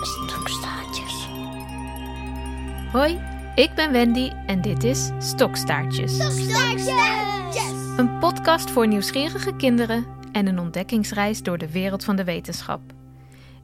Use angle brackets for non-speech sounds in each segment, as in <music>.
Stokstaartjes. Hoi, ik ben Wendy en dit is Stokstaartjes. Stokstaartjes! Een podcast voor nieuwsgierige kinderen en een ontdekkingsreis door de wereld van de wetenschap.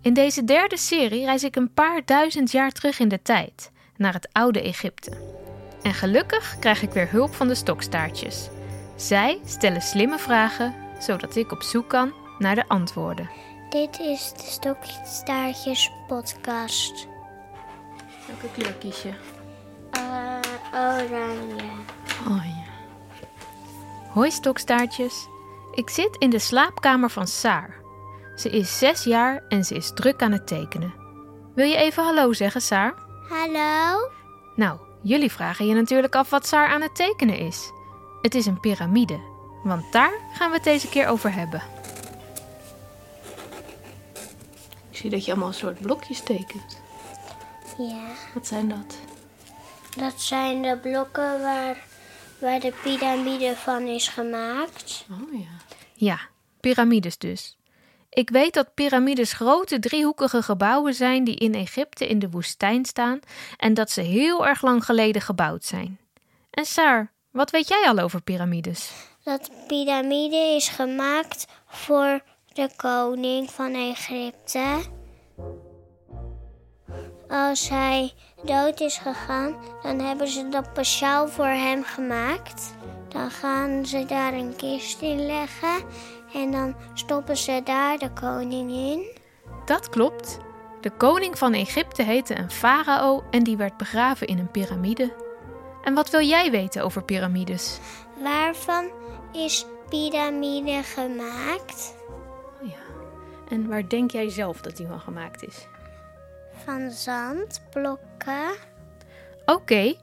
In deze derde serie reis ik een paar duizend jaar terug in de tijd, naar het oude Egypte. En gelukkig krijg ik weer hulp van de stokstaartjes. Zij stellen slimme vragen, zodat ik op zoek kan naar de antwoorden. Dit is de Stokstaartjes podcast. Welke kleur kies je? Uh, oranje. Oh ja. Hoi stokstaartjes. Ik zit in de slaapkamer van Saar. Ze is zes jaar en ze is druk aan het tekenen. Wil je even hallo zeggen, Saar? Hallo? Nou, jullie vragen je natuurlijk af wat Saar aan het tekenen is. Het is een piramide, want daar gaan we het deze keer over hebben. Ik zie dat je allemaal een soort blokjes tekent. Ja, Wat zijn dat? dat zijn de blokken waar, waar de piramide van is gemaakt. Oh ja. Ja, piramides dus. Ik weet dat piramides grote driehoekige gebouwen zijn die in Egypte in de woestijn staan en dat ze heel erg lang geleden gebouwd zijn. En Saar, wat weet jij al over piramides? Dat piramide is gemaakt voor de koning van Egypte. Als hij dood is gegaan, dan hebben ze dat speciaal voor hem gemaakt. Dan gaan ze daar een kist in leggen en dan stoppen ze daar de koning in. Dat klopt. De koning van Egypte heette een farao en die werd begraven in een piramide. En wat wil jij weten over piramides? Waarvan is piramide gemaakt? En waar denk jij zelf dat die van gemaakt is? Van zandblokken. Oké,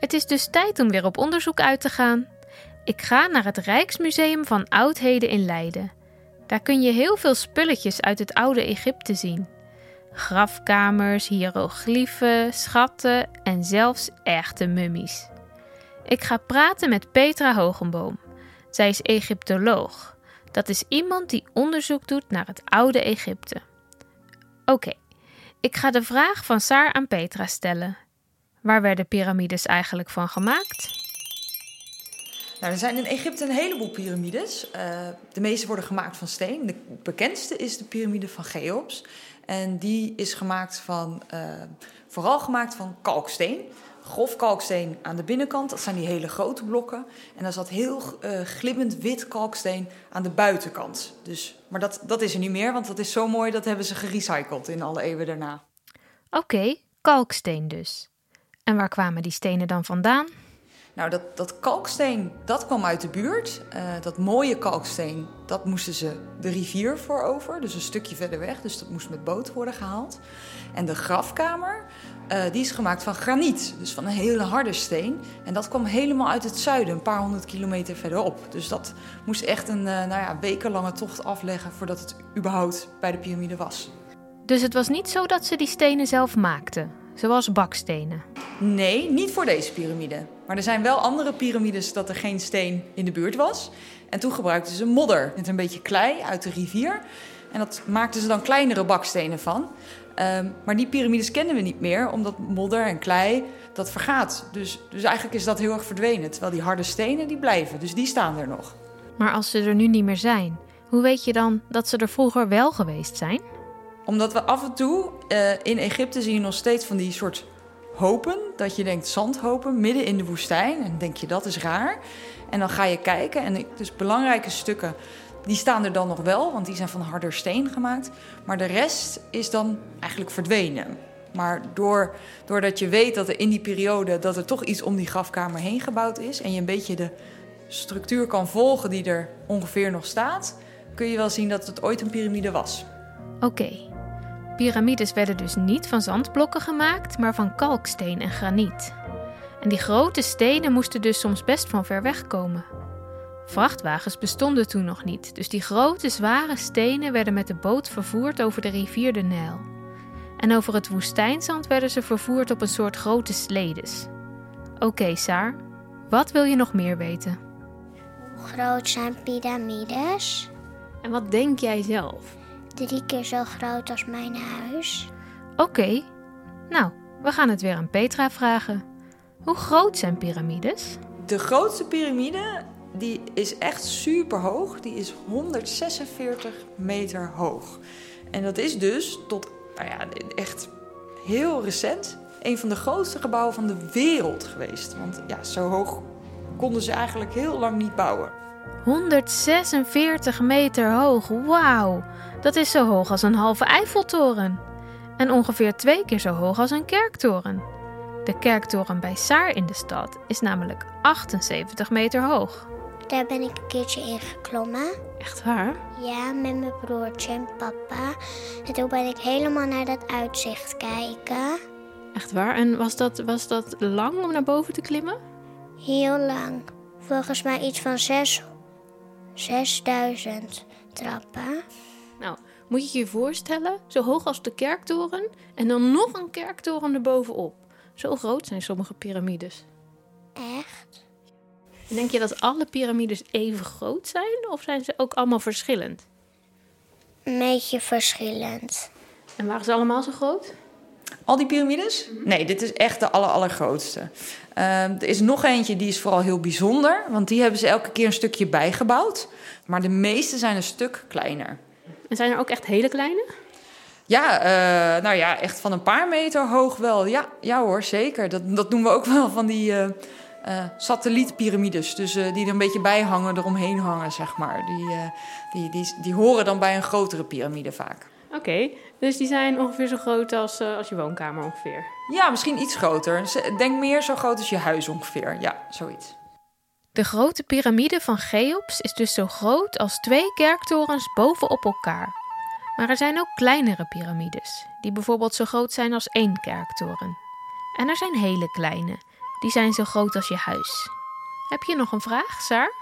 het is dus tijd om weer op onderzoek uit te gaan. Ik ga naar het Rijksmuseum van Oudheden in Leiden. Daar kun je heel veel spulletjes uit het oude Egypte zien. Grafkamers, hiërogliefen, schatten en zelfs echte mummies. Ik ga praten met Petra Hogenboom. Zij is Egyptoloog. Dat is iemand die onderzoek doet naar het oude Egypte. Oké, ik ga de vraag van Saar aan Petra stellen. Waar werden piramides eigenlijk van gemaakt? Nou, er zijn in Egypte een heleboel piramides. Eh, de meeste worden gemaakt van steen. De bekendste is de piramide van Cheops. En die is gemaakt van, eh, vooral gemaakt van kalksteen. Grof kalksteen aan de binnenkant, dat zijn die hele grote blokken. En dan zat heel eh, glimmend wit kalksteen aan de buitenkant. Dus, maar dat, dat is er niet meer, want dat is zo mooi, dat hebben ze gerecycled in alle eeuwen daarna. Oké, kalksteen dus. En waar kwamen die stenen dan vandaan? Nou, dat, dat kalksteen, dat kwam uit de buurt. Eh, dat mooie kalksteen, dat moesten ze de rivier voor over. Dus een stukje verder weg. Dus dat moest met boot worden gehaald. En de grafkamer, eh, die is gemaakt van graniet. Dus van een hele harde steen. En dat kwam helemaal uit het zuiden, een paar honderd kilometer verderop. Dus dat moest echt een eh, nou ja, wekenlange tocht afleggen... voordat het überhaupt bij de piramide was. Dus het was niet zo dat ze die stenen zelf maakten, zoals bakstenen. Nee, niet voor deze piramide. Maar er zijn wel andere piramides dat er geen steen in de buurt was. En toen gebruikten ze modder met een beetje klei uit de rivier. En dat maakten ze dan kleinere bakstenen van. Ehm, maar die piramides kennen we niet meer, omdat modder en klei, dat vergaat. Dus, dus eigenlijk is dat heel erg verdwenen. Terwijl die harde stenen, die blijven. Dus die staan er nog. Maar als ze er nu niet meer zijn, hoe weet je dan dat ze er vroeger wel geweest zijn? Omdat we af en toe eh, in Egypte zie je nog steeds van die soort hopen. Dat je denkt zandhopen midden in de woestijn. En dan denk je dat is raar. En dan ga je kijken. En dus belangrijke stukken die staan er dan nog wel, want die zijn van harder steen gemaakt. Maar de rest is dan eigenlijk verdwenen. Maar door, doordat je weet dat er in die periode dat er toch iets om die grafkamer heen gebouwd is. En je een beetje de structuur kan volgen die er ongeveer nog staat. Kun je wel zien dat het ooit een piramide was. Oké. Piramides werden dus niet van zandblokken gemaakt, maar van kalksteen en graniet. En die grote stenen moesten dus soms best van ver weg komen. Vrachtwagens bestonden toen nog niet, dus die grote zware stenen werden met de boot vervoerd over de rivier de Nijl. En over het woestijnzand werden ze vervoerd op een soort grote sledes. Oké, Saar, wat wil je nog meer weten? Hoe groot zijn piramides? En wat denk jij zelf? Drie keer zo groot als mijn huis. Oké. Nou, we gaan het weer aan Petra vragen. Hoe groot zijn piramides? De grootste piramide die is echt super hoog. Die is 146 meter hoog. En dat is dus tot nou ja, echt heel recent een van de grootste gebouwen van de wereld geweest. Want ja, zo hoog konden ze eigenlijk heel lang niet bouwen. 146 meter hoog, wauw! Dat is zo hoog als een halve Eiffeltoren. En ongeveer twee keer zo hoog als een kerktoren. De kerktoren bij Saar in de stad is namelijk 78 meter hoog. Daar ben ik een keertje in geklommen. Echt waar? Ja, met mijn broertje en papa. En toen ben ik helemaal naar dat uitzicht kijken. Echt waar? En was dat, was dat lang om naar boven te klimmen? Heel lang. Volgens mij iets van zes, 6000 trappen. Nou, moet je je voorstellen, zo hoog als de kerktoren en dan nog een kerktoren erbovenop. Zo groot zijn sommige piramides. Echt? Denk je dat alle piramides even groot zijn of zijn ze ook allemaal verschillend? Een beetje verschillend. En waren ze allemaal zo groot? Al die piramides? Nee, dit is echt de aller, allergrootste. Uh, er is nog eentje die is vooral heel bijzonder, want die hebben ze elke keer een stukje bijgebouwd. Maar de meeste zijn een stuk kleiner. En zijn er ook echt hele kleine? Ja, uh, nou ja, echt van een paar meter hoog wel. Ja, ja hoor, zeker. Dat, dat doen we ook wel van die uh, uh, satellietpyramides. Dus die er een beetje bij hangen, eromheen hangen, zeg maar. Die, die, die, die horen dan bij een grotere piramide vaak. Oké, dus die zijn ongeveer zo groot als, als je woonkamer ongeveer? Ja, misschien iets groter. Denk meer zo groot als je huis ongeveer. Ja, zoiets. De grote piramide van Cheops is dus zo groot als twee kerktorens bovenop elkaar. Maar er zijn ook kleinere piramides, die bijvoorbeeld zo groot zijn als één kerktoren. En er zijn hele kleine, die zijn zo groot als je huis. Heb je nog een vraag, Saar?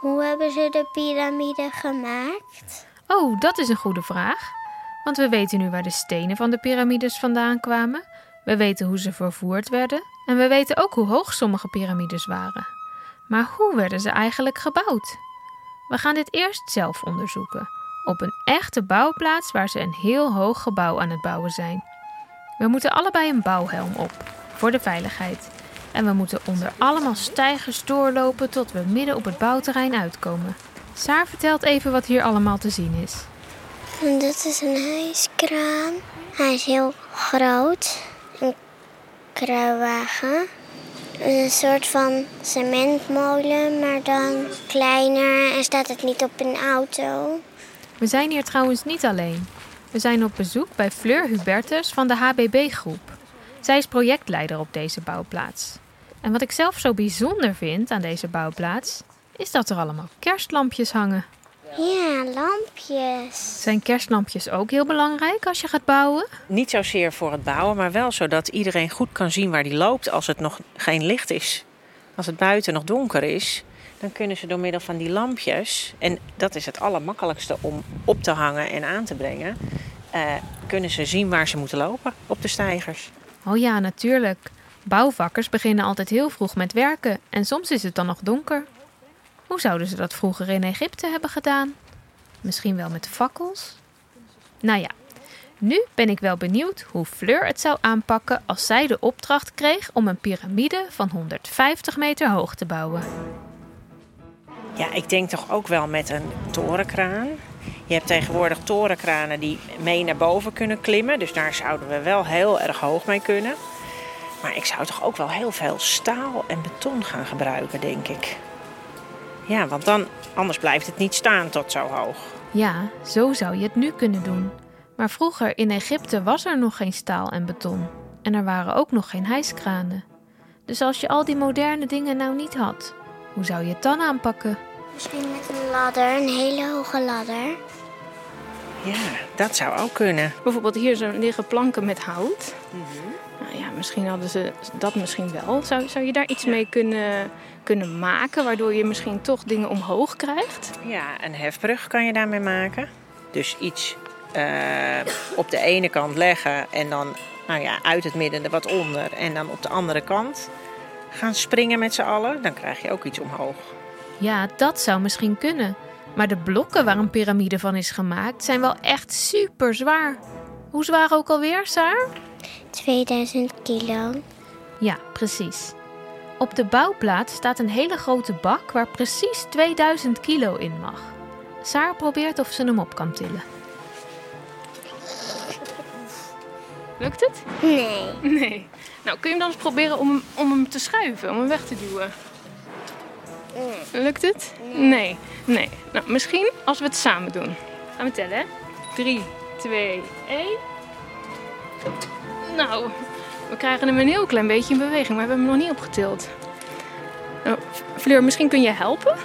Hoe hebben ze de piramide gemaakt? Oh, dat is een goede vraag. Want we weten nu waar de stenen van de piramides vandaan kwamen. We weten hoe ze vervoerd werden. En we weten ook hoe hoog sommige piramides waren. Maar hoe werden ze eigenlijk gebouwd? We gaan dit eerst zelf onderzoeken. Op een echte bouwplaats waar ze een heel hoog gebouw aan het bouwen zijn. We moeten allebei een bouwhelm op, voor de veiligheid. En we moeten onder allemaal stijgers doorlopen tot we midden op het bouwterrein uitkomen. Saar vertelt even wat hier allemaal te zien is. Dit is een hijskraan. Hij is heel groot. Een kruiwagen. Een soort van cementmolen, maar dan kleiner en staat het niet op een auto. We zijn hier trouwens niet alleen. We zijn op bezoek bij Fleur Hubertus van de HBB-groep. Zij is projectleider op deze bouwplaats. En wat ik zelf zo bijzonder vind aan deze bouwplaats, is dat er allemaal kerstlampjes hangen. Ja, lampjes. Zijn kerstlampjes ook heel belangrijk als je gaat bouwen? Niet zozeer voor het bouwen, maar wel zodat iedereen goed kan zien waar die loopt als het nog geen licht is. Als het buiten nog donker is, dan kunnen ze door middel van die lampjes, en dat is het allermakkelijkste om op te hangen en aan te brengen, uh, kunnen ze zien waar ze moeten lopen op de stijgers. Oh ja, natuurlijk. Bouwvakkers beginnen altijd heel vroeg met werken en soms is het dan nog donker. Hoe zouden ze dat vroeger in Egypte hebben gedaan? Misschien wel met fakkels? Nou ja, nu ben ik wel benieuwd hoe Fleur het zou aanpakken als zij de opdracht kreeg om een piramide van 150 meter hoog te bouwen. Ja, ik denk toch ook wel met een torenkraan. Je hebt tegenwoordig torenkranen die mee naar boven kunnen klimmen. Dus daar zouden we wel heel erg hoog mee kunnen. Maar ik zou toch ook wel heel veel staal en beton gaan gebruiken, denk ik. Ja, want dan, anders blijft het niet staan tot zo hoog. Ja, zo zou je het nu kunnen doen. Maar vroeger in Egypte was er nog geen staal en beton. En er waren ook nog geen hijskranen. Dus als je al die moderne dingen nou niet had, hoe zou je het dan aanpakken? Misschien met een ladder, een hele hoge ladder. Ja, dat zou ook kunnen. Bijvoorbeeld hier liggen planken met hout. Nou ja, misschien hadden ze dat misschien wel. Zou, zou je daar iets mee kunnen, kunnen maken, waardoor je misschien toch dingen omhoog krijgt? Ja, een hefbrug kan je daarmee maken. Dus iets uh, op de ene kant leggen en dan nou ja, uit het midden er wat onder. En dan op de andere kant gaan springen met z'n allen. Dan krijg je ook iets omhoog. Ja, dat zou misschien kunnen. Maar de blokken waar een piramide van is gemaakt zijn wel echt super zwaar. Hoe zwaar ook alweer, Saar? 2000 kilo. Ja, precies. Op de bouwplaats staat een hele grote bak waar precies 2000 kilo in mag. Saar probeert of ze hem op kan tillen. Lukt het? Nee. Nee. Nou, kun je hem dan eens proberen om hem, om hem te schuiven, om hem weg te duwen? Lukt het? Nee. Nee. Nou, misschien als we het samen doen. Gaan we tellen, hè? 3, 2, 1. Nou, we krijgen hem een heel klein beetje in beweging, maar we hebben hem nog niet opgetild. Nou, Fleur, misschien kun je helpen?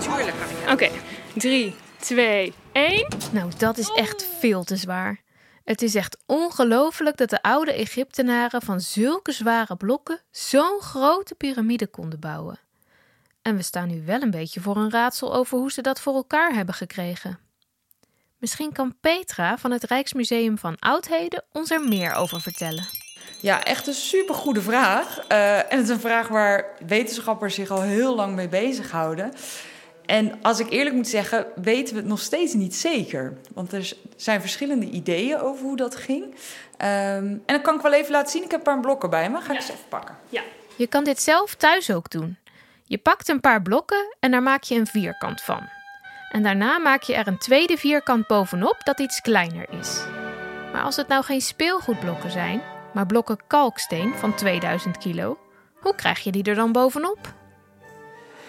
Tuurlijk kan ik. Oké. 3, 2, 1. Nou, dat is echt veel te zwaar. Het is echt ongelooflijk dat de oude Egyptenaren van zulke zware blokken zo'n grote piramide konden bouwen. En we staan nu wel een beetje voor een raadsel over hoe ze dat voor elkaar hebben gekregen. Misschien kan Petra van het Rijksmuseum van Oudheden ons er meer over vertellen. Ja, echt een supergoede vraag. Eh, en het is een vraag waar wetenschappers zich al heel lang mee bezighouden. En als ik eerlijk moet zeggen, weten we het nog steeds niet zeker. Want er zijn verschillende ideeën over hoe dat ging. Ehm, en dan kan ik wel even laten zien. Ik heb een paar blokken bij me. Ga ik eens even pakken. Je kan dit zelf thuis ook doen. Je pakt een paar blokken en daar maak je een vierkant van. En daarna maak je er een tweede vierkant bovenop dat iets kleiner is. Maar als het nou geen speelgoedblokken zijn, maar blokken kalksteen van 2000 kilo, hoe krijg je die er dan bovenop?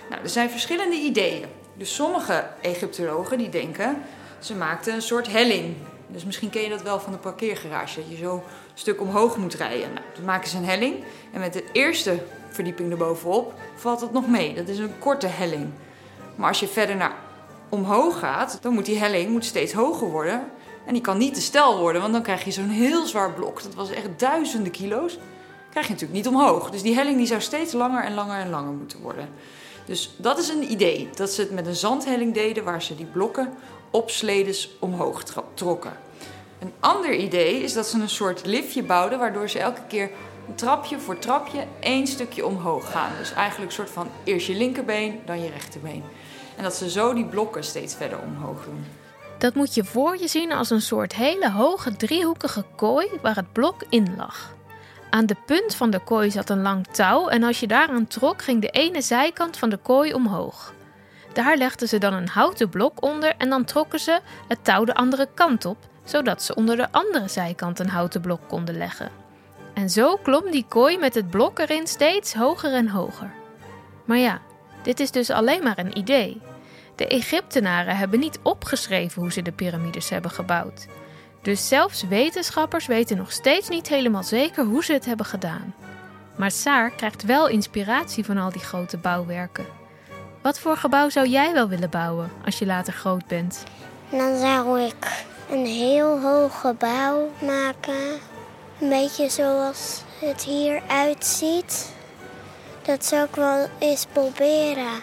Nou, er zijn verschillende ideeën. Dus sommige Egyptologen die denken, ze maakten een soort helling. Dus misschien ken je dat wel van de parkeergarage, dat je zo stuk omhoog moet rijden. Nou, dan maken ze een helling en met de eerste verdieping erbovenop valt het nog mee. Dat is een korte helling. Maar als je verder naar omhoog gaat, dan moet die helling moet steeds hoger worden. En die kan niet te stijl worden, want dan krijg je zo'n heel zwaar blok. Dat was echt duizenden kilo's. Krijg je natuurlijk niet omhoog. Dus die helling die zou steeds langer en langer en langer moeten worden. Dus dat is een idee. Dat ze het met een zandhelling deden waar ze die blokken op sledes omhoog trokken. Een ander idee is dat ze een soort liftje bouwden waardoor ze elke keer trapje voor trapje één stukje omhoog gaan. Dus eigenlijk een soort van eerst je linkerbeen, dan je rechterbeen. En dat ze zo die blokken steeds verder omhoog doen. Dat moet je voor je zien als een soort hele hoge driehoekige kooi waar het blok in lag. Aan de punt van de kooi zat een lang touw en als je daaraan trok ging de ene zijkant van de kooi omhoog. Daar legden ze dan een houten blok onder en dan trokken ze het touw de andere kant op, zodat ze onder de andere zijkant een houten blok konden leggen. En zo klom die kooi met het blok erin steeds hoger en hoger. Maar ja, dit is dus alleen maar een idee. De Egyptenaren hebben niet opgeschreven hoe ze de piramides hebben gebouwd. Dus zelfs wetenschappers weten nog steeds niet helemaal zeker hoe ze het hebben gedaan. Maar Saar krijgt wel inspiratie van al die grote bouwwerken. Wat voor gebouw zou jij wel willen bouwen als je later groot bent? Dan zou ik een heel hoog gebouw maken. Een beetje zoals het hier uitziet. Dat zou ik wel eens proberen.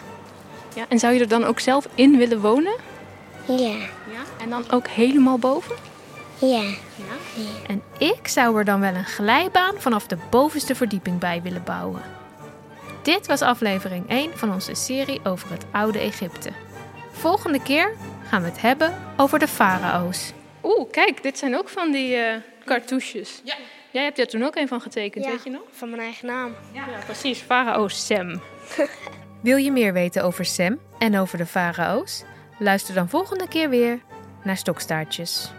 Ja, en zou je er dan ook zelf in willen wonen? Ja, Ja. En dan ook helemaal boven? ja. En ik zou er dan wel een glijbaan vanaf de bovenste verdieping bij willen bouwen. Dit was aflevering 1 van onze serie over het oude Egypte. Volgende keer gaan we het hebben over de farao's. Oeh, kijk, dit zijn ook van die eh cartouches. Ja. Jij hebt er toen ook een van getekend, weet je nog? Van mijn eigen naam. Ja, precies. Farao Sem. <laughs> Wil je meer weten over Sem en over de farao's? Luister dan volgende keer weer naar Stokstaartjes.